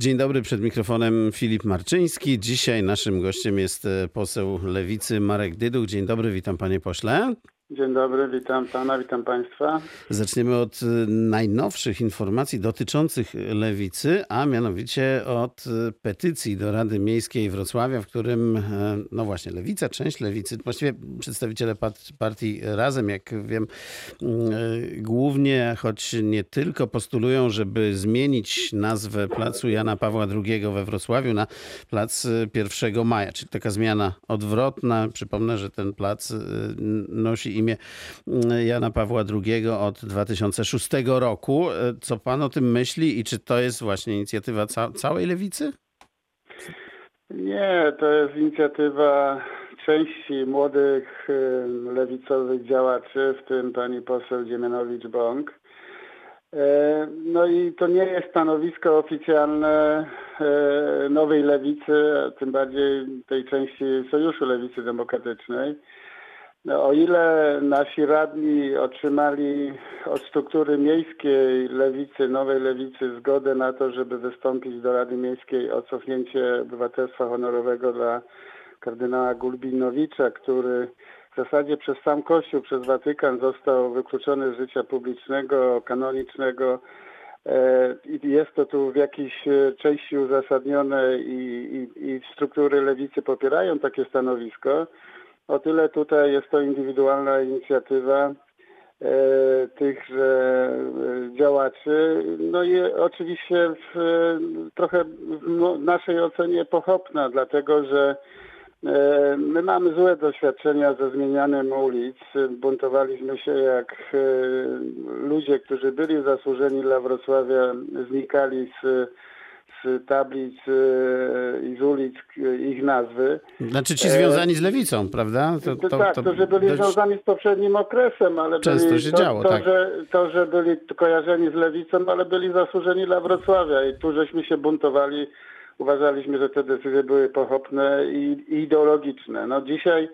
Dzień dobry, przed mikrofonem Filip Marczyński. Dzisiaj naszym gościem jest e, poseł Lewicy Marek Dyduch. Dzień dobry, witam panie pośle. Dzień dobry, witam pana, witam państwa. Zaczniemy od e, najnowszych informacji dotyczących lewicy, a mianowicie od e, petycji do Rady Miejskiej Wrocławia, w którym, e, no właśnie, lewica, część lewicy, właściwie przedstawiciele part- partii Razem, jak wiem, głównie, choć nie tylko, postulują, żeby zmienić nazwę placu Jana Pawła II we Wrocławiu na plac e, 1 maja, czyli taka zmiana odwrotna. Przypomnę, że ten plac nosi imię mm, Jana Pawła II od 2006 roku. E, Co pan o tym myśli i czy to jest właśnie inicjatywa ca- całej lewicy? Nie, to jest inicjatywa części młodych lewicowych działaczy, w tym pani poseł Dziemianowicz-Bąk. E, No i to nie jest stanowisko oficjalne e, nowej lewicy, a tym bardziej tej części Sojuszu Lewicy Demokratycznej. O ile nasi radni otrzymali od struktury miejskiej lewicy, nowej lewicy zgodę na to, żeby wystąpić do Rady Miejskiej o cofnięcie obywatelstwa honorowego dla kardynała Gulbinowicza, który w zasadzie przez sam Kościół, przez Watykan został wykluczony z życia publicznego, kanonicznego. E, I jest to tu w jakiejś e, części uzasadnione i, i, i struktury lewicy popierają takie stanowisko. O tyle tutaj jest to indywidualna inicjatywa e, tychże e, działaczy. No i oczywiście w, e, trochę w naszej ocenie pochopna, dlatego że my mamy złe doświadczenia ze zmienianiem ulic. Buntowaliśmy się jak ludzie, którzy byli zasłużeni dla Wrocławia, znikali z, z tablic e, i z ulic e, ich nazwy. Znaczy ci związani z lewicą, prawda? To, To, tak, to, że byli dość- związani z poprzednim okresem, ale Często byli, się to, działo, to, tak. że, to, że byli kojarzeni z lewicą, ale byli zasłużeni dla Wrocławia i tu żeśmy się buntowali. Uważaliśmy, że te decyzje były pochopne i, i ideologiczne. No dzisiaj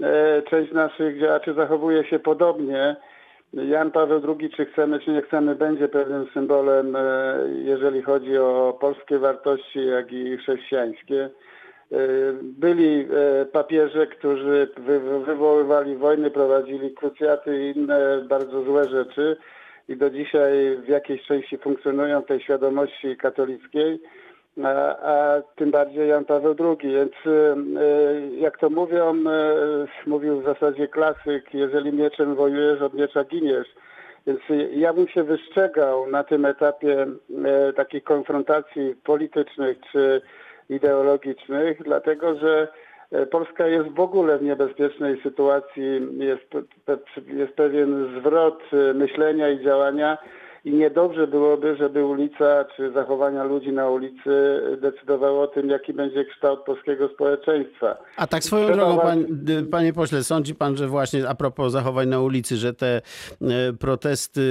e, część naszych działaczy zachowuje się podobnie. Jan Paweł II, czy chcemy, czy nie chcemy, będzie pewnym symbolem, e, jeżeli chodzi o polskie wartości, jak i chrześcijańskie. E, Byli e, papieże, którzy wy- wy- wywoływali wojny, prowadzili krucjaty i inne bardzo złe rzeczy i do dzisiaj w jakiejś części funkcjonują w tej świadomości katolickiej, a, a tym bardziej Jan Paweł II. Więc e, jak to mówią, e, mówił w zasadzie klasyk, jeżeli mieczem wojujesz, od miecza giniesz. Więc ja bym się wystrzegał na tym etapie e, takich konfrontacji politycznych czy ideologicznych, dlatego że e, Polska jest w ogóle w niebezpiecznej sytuacji, jest, jest pewien zwrot e, myślenia i działania i niedobrze byłoby, żeby ulica czy zachowania ludzi na ulicy decydowało o tym, jaki będzie kształt polskiego społeczeństwa. A tak swoją Trzeba drogą, pan, panie pośle, sądzi pan, że właśnie a propos zachowań na ulicy, że te e, protesty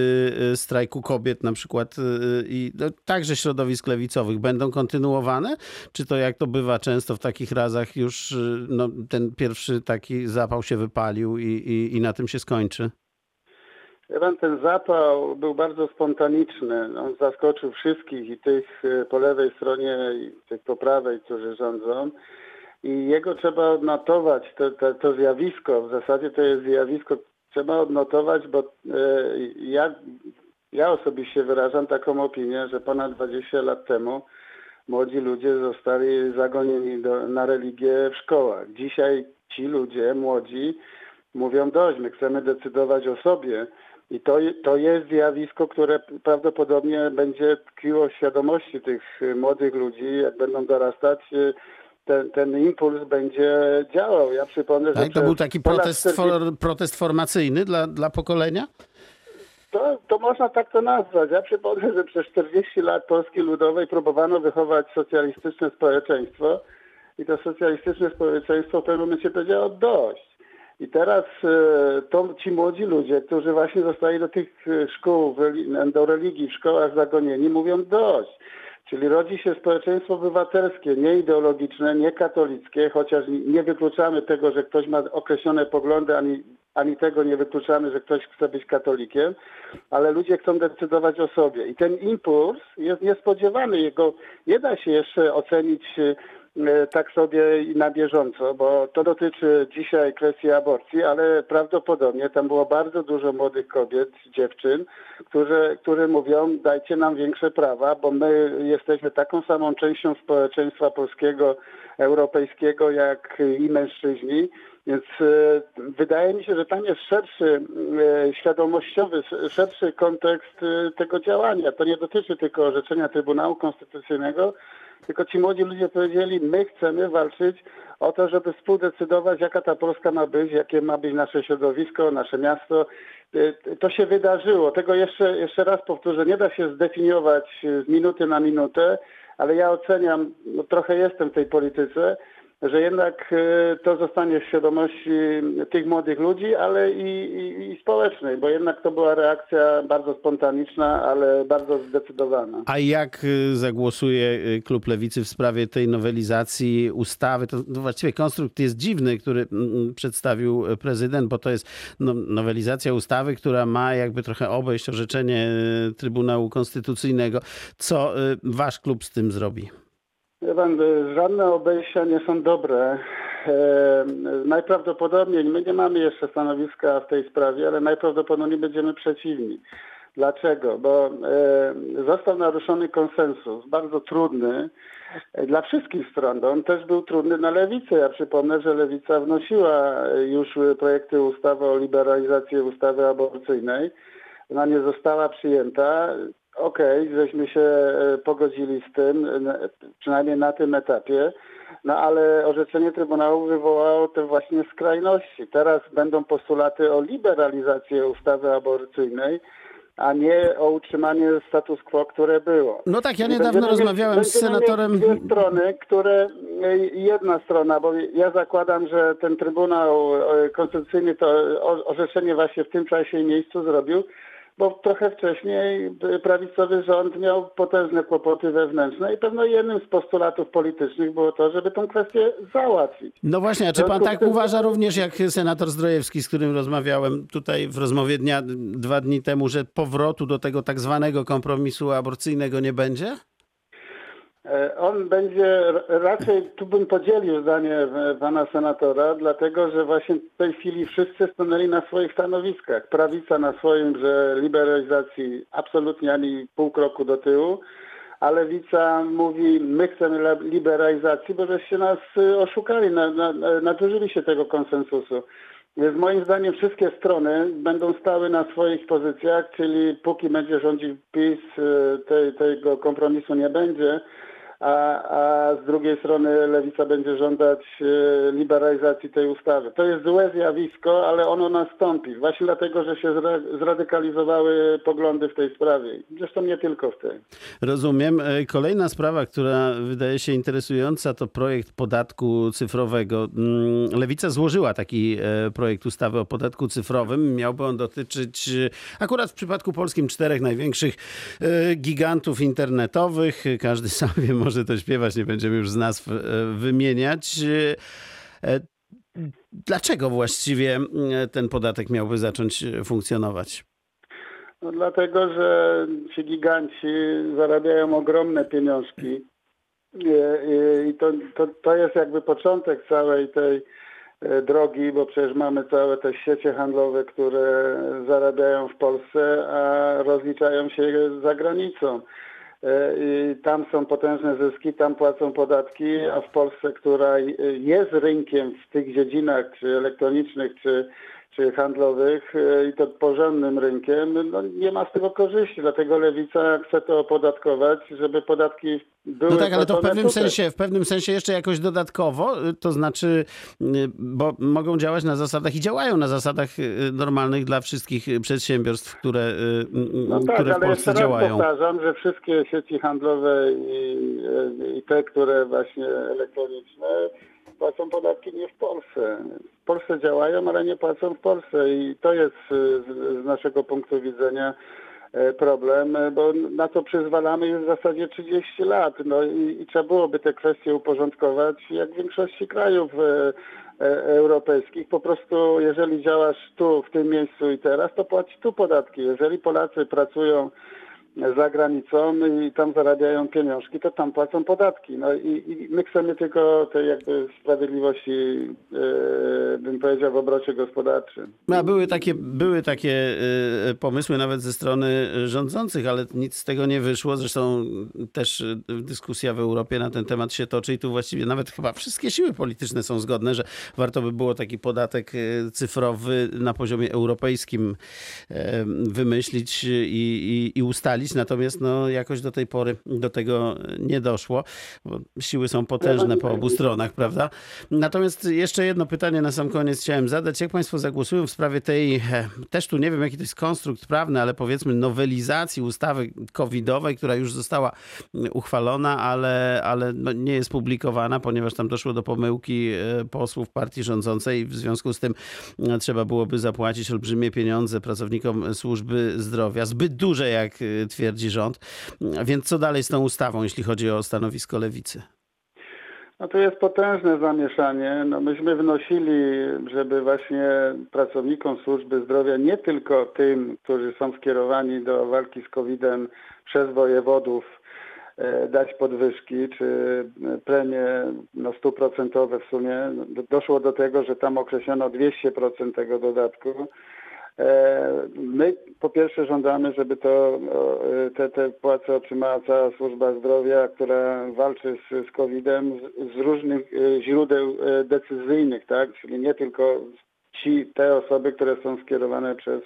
e, strajku kobiet na przykład e, i no, także środowisk lewicowych będą kontynuowane? Czy to jak to bywa często w takich razach już no, ten pierwszy taki zapał się wypalił i, i, i na tym się skończy? Pan, ten zapał był bardzo spontaniczny. On zaskoczył wszystkich i tych e, po lewej stronie i tych po prawej, którzy rządzą. I jego trzeba odnotować, to, to, to zjawisko, w zasadzie to jest zjawisko, trzeba odnotować, bo e, ja, ja osobiście wyrażam taką opinię, że ponad 20 lat temu młodzi ludzie zostali zagonieni do, na religię w szkołach. Dzisiaj ci ludzie, młodzi, mówią dość, my chcemy decydować o sobie. I to, to jest zjawisko, które prawdopodobnie będzie tkwiło w świadomości tych y, młodych ludzi, jak będą dorastać. y, Ten, ten impuls będzie działał. Ja przypomnę, że Tak? To przez był taki protest, 40 for, protest formacyjny dla, dla pokolenia? To, to można tak to nazwać. Ja przypomnę, że przez 40 lat Polski Ludowej próbowano wychować socjalistyczne społeczeństwo i to socjalistyczne społeczeństwo w pewnym momencie powiedziało dość. I teraz e, to ci młodzi ludzie, którzy właśnie zostali do tych e, szkół, do religii w szkołach zagonieni, mówią dość. Czyli rodzi się społeczeństwo obywatelskie, nie ideologiczne, nie katolickie, chociaż nie wykluczamy tego, że ktoś ma określone poglądy, ani, ani tego nie wykluczamy, że ktoś chce być katolikiem, ale ludzie chcą decydować o sobie. I ten impuls jest niespodziewany. Jego nie da się jeszcze ocenić e, tak sobie na bieżąco, bo to dotyczy dzisiaj kwestii aborcji, ale prawdopodobnie tam było bardzo dużo młodych kobiet, dziewczyn, które, które mówią dajcie nam większe prawa, bo my jesteśmy taką samą częścią społeczeństwa polskiego, europejskiego, jak i mężczyźni. Więc e, wydaje mi się, że tam jest szerszy, e, świadomościowy, szerszy kontekst e, tego działania. To nie dotyczy tylko orzeczenia Trybunału Konstytucyjnego, tylko ci młodzi ludzie powiedzieli, my chcemy walczyć o to, żeby współdecydować, jaka ta Polska ma być, jakie ma być nasze środowisko, nasze miasto. To się wydarzyło. Tego jeszcze, jeszcze raz powtórzę, nie da się zdefiniować z minuty na minutę, ale ja oceniam, no trochę jestem w tej polityce, że jednak e, to zostanie w świadomości tych młodych ludzi, ale i, i, i, społecznej, bo jednak to była reakcja bardzo spontaniczna, ale bardzo zdecydowana. A jak e, zagłosuje e, klub Lewicy w sprawie tej nowelizacji ustawy? To, to właściwie konstrukt jest dziwny, który przedstawił prezydent, bo to jest no, nowelizacja ustawy, która ma jakby trochę obejść orzeczenie Trybunału Konstytucyjnego. Co wasz klub z tym zrobi? Pan, żadne obejścia nie są dobre. E, najprawdopodobniej, my nie mamy jeszcze stanowiska w tej sprawie, ale najprawdopodobniej będziemy przeciwni. Dlaczego? Bo e, został naruszony konsensus, bardzo trudny e, dla wszystkich stron. On też był trudny na lewicę. Ja przypomnę, że lewica wnosiła już projekty ustawy o liberalizacji ustawy aborcyjnej. Ona nie została przyjęta okej, okay, żeśmy się e, pogodzili z tym, przynajmniej na tym etapie, no ale orzeczenie Trybunału wywołało te właśnie skrajności. Teraz będą postulaty o liberalizację ustawy aborcyjnej, a nie o utrzymanie status quo, które było. No tak, ja niedawno rozmawiałem z senatorem... Dwie strony, które, e, jedna strona, bo ja zakładam, że ten Trybunał e, Konstytucyjny to orzeczenie właśnie w tym czasie i miejscu zrobił, bo trochę wcześniej prawicowy rząd miał potężne kłopoty wewnętrzne i pewno jednym z postulatów politycznych było to, żeby tę kwestię załatwić. No właśnie, a czy pan tak uważa również jak senator Zdrojewski, z którym rozmawiałem tutaj w rozmowie dnia dwa dni temu, że powrotu do tego tak zwanego kompromisu aborcyjnego nie będzie? E, on będzie raczej, tu bym podzielił zdanie pana senatora, dlatego że właśnie w tej chwili wszyscy stanęli na swoich stanowiskach. Prawica na swoim, że liberalizacji absolutnie ani pół kroku do tyłu, a lewica mówi, my chcemy liberalizacji, bo żeście nas y, oszukali, nadużyli się tego konsensusu. Więc moim zdaniem wszystkie strony będą stały na swoich pozycjach, czyli póki będzie rządził PiS, y, tej, tego kompromisu nie będzie a, a z drugiej strony lewica będzie żądać e, liberalizacji tej ustawy. To jest złe zjawisko, ale ono nastąpi właśnie dlatego, że się zradykalizowały poglądy w tej sprawie. Zresztą nie tylko w tej. Rozumiem. E, kolejna sprawa, która wydaje się interesująca, to projekt podatku cyfrowego. Mm, lewica złożyła taki e, projekt ustawy o podatku cyfrowym. Miałby on dotyczyć akurat w przypadku polskim czterech największych gigantów internetowych. Każdy sam wie, może to śpiewać, nie będziemy już z nazw e, wymieniać. E, dlaczego właściwie e, ten podatek miałby zacząć funkcjonować? No dlatego, że ci giganci zarabiają ogromne pieniążki i to, to, to jest jakby początek całej tej drogi, bo przecież mamy całe te siecie handlowe, które zarabiają w Polsce, a rozliczają się za granicą. E, tam są potężne zyski, tam płacą podatki, a w Polsce, która jest rynkiem w tych dziedzinach, czy elektronicznych, czy, czy handlowych e, i to porządnym rynkiem, no nie ma z tego korzyści, dlatego lewica chce to opodatkować, żeby podatki były No tak, ale to w pewnym sensie, w pewnym sensie jeszcze jakoś dodatkowo, y, to znaczy, y, bo mogą działać na zasadach i działają na zasadach y, normalnych dla wszystkich przedsiębiorstw, które, no tak, które w ale Polsce działają. powtarzam, że wszystkie sieci handlowe i, i te, które właśnie elektroniczne płacą podatki nie w Polsce. W Polsce działają, ale nie płacą w Polsce i to jest z, z naszego punktu widzenia E, problem, e, bo na to przyzwalamy już w zasadzie 30 lat. No i, i trzeba byłoby te kwestie uporządkować, jak w większości krajów e, europejskich. Po prostu jeżeli działasz tu, w tym miejscu i teraz, to płać tu podatki. Jeżeli Polacy pracują za granicą i tam zarabiają pieniążki, to tam płacą podatki. No i, i my chcemy tylko tej jakby sprawiedliwości, e, bym powiedział, w obrocie gospodarczym. No, a były takie, były takie e, pomysły nawet ze strony rządzących, ale nic z tego nie wyszło. Zresztą też e, dyskusja w Europie na ten temat się toczy i tu właściwie nawet chyba wszystkie siły polityczne są zgodne, że warto by było taki podatek cyfrowy na poziomie europejskim e, wymyślić i, i, i ustalić. Natomiast no, jakoś do tej pory do tego nie doszło. Siły są potężne po obu stronach, prawda? Natomiast jeszcze jedno pytanie na sam koniec chciałem zadać. Jak Państwo zagłosują w sprawie tej, e, też tu nie wiem jaki to jest konstrukt prawny, ale powiedzmy nowelizacji ustawy covidowej, która już została uchwalona, ale, ale no nie jest publikowana, ponieważ tam doszło do pomyłki e, posłów partii rządzącej. W związku z tym e, trzeba byłoby zapłacić olbrzymie pieniądze pracownikom służby zdrowia. Zbyt duże, jak e, twierdzi rząd. Więc co dalej z tą ustawą, jeśli chodzi o stanowisko lewicy? No to jest potężne zamieszanie. No myśmy wnosili, żeby właśnie pracownikom służby zdrowia, nie tylko tym, którzy są skierowani do walki z COVID-em przez wojewodów, e, dać podwyżki czy premie no, stuprocentowe w sumie. Doszło do tego, że tam określono 200% tego dodatku. E, My po pierwsze żądamy, żeby to, o, te, te płace otrzymała cała służba zdrowia, która walczy z, z COVID-em z, z różnych e, źródeł e, decyzyjnych, tak? Czyli nie tylko ci, te osoby, które są skierowane przez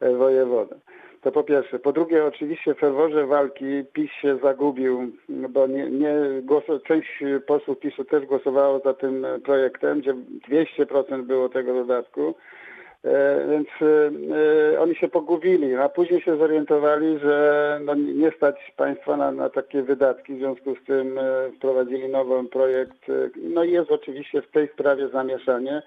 e, wojewodę. To po pierwsze. Po drugie, oczywiście w ferworze walki PiS się zagubił, bo nie, nie głosu, część posłów PiSu też głosowało za tym projektem, gdzie 200% było tego dodatku. E, Więc e, oni się pogubili, a później się zorientowali, że no, nie stać państwa na, na takie wydatki, w związku z tym e, wprowadzili nowy projekt. E, No i jest oczywiście w tej sprawie zamieszanie.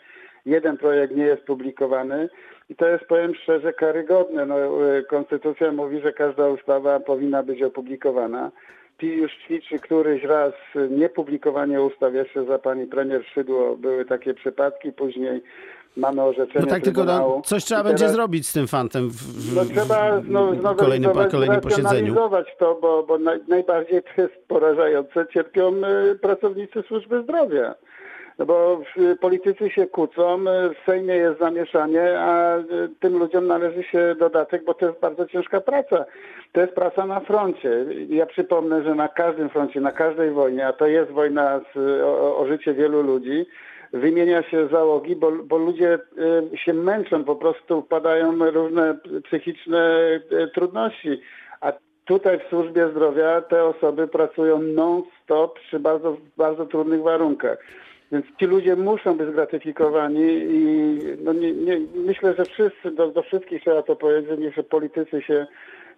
Jeden projekt nie jest publikowany i to jest, powiem szczerze, karygodne. No, e, konstytucja mówi, że każda ustawa powinna być opublikowana. PiS już ćwiczy któryś raz niepublikowanie ustaw, jeszcze za pani premier Szydło były takie przypadki, później mamy orzeczenie No tak, tylko no, coś trzeba I będzie teraz- zrobić z tym fantem w, w, no trzeba znowu, znowu kolejnym, kolejnym posiedzeniu. to, bo, bo naj, najbardziej to jest porażające, cierpią y, pracownicy służby zdrowia. No bo y, politycy się kłócą, y, w Sejmie jest zamieszanie, a y, tym ludziom należy się dodatek, bo to jest bardzo ciężka praca. To jest praca na froncie. Ja przypomnę, że na każdym froncie, na każdej wojnie, a to jest wojna z, o, o życie wielu ludzi, wymienia się załogi, bo, bo ludzie y, się męczą, po prostu wpadają różne psychiczne y, trudności. A tutaj w służbie zdrowia te osoby pracują non-stop przy bardzo, bardzo trudnych warunkach. Więc ci ludzie muszą być gratyfikowani i no nie, nie, myślę, że wszyscy, do, do wszystkich trzeba to powiedzieć, się politycy się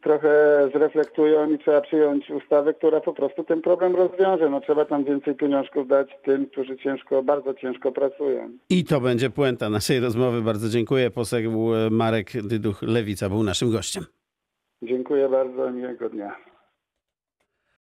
trochę zreflektują i trzeba przyjąć ustawę, która po prostu ten problem rozwiąże. No trzeba tam więcej pieniążków dać tym, którzy ciężko, bardzo ciężko pracują. I to będzie puenta naszej rozmowy. Bardzo dziękuję. Poseł Marek Dyduch, Lewica, był naszym gościem. Dziękuję bardzo, miłego dnia.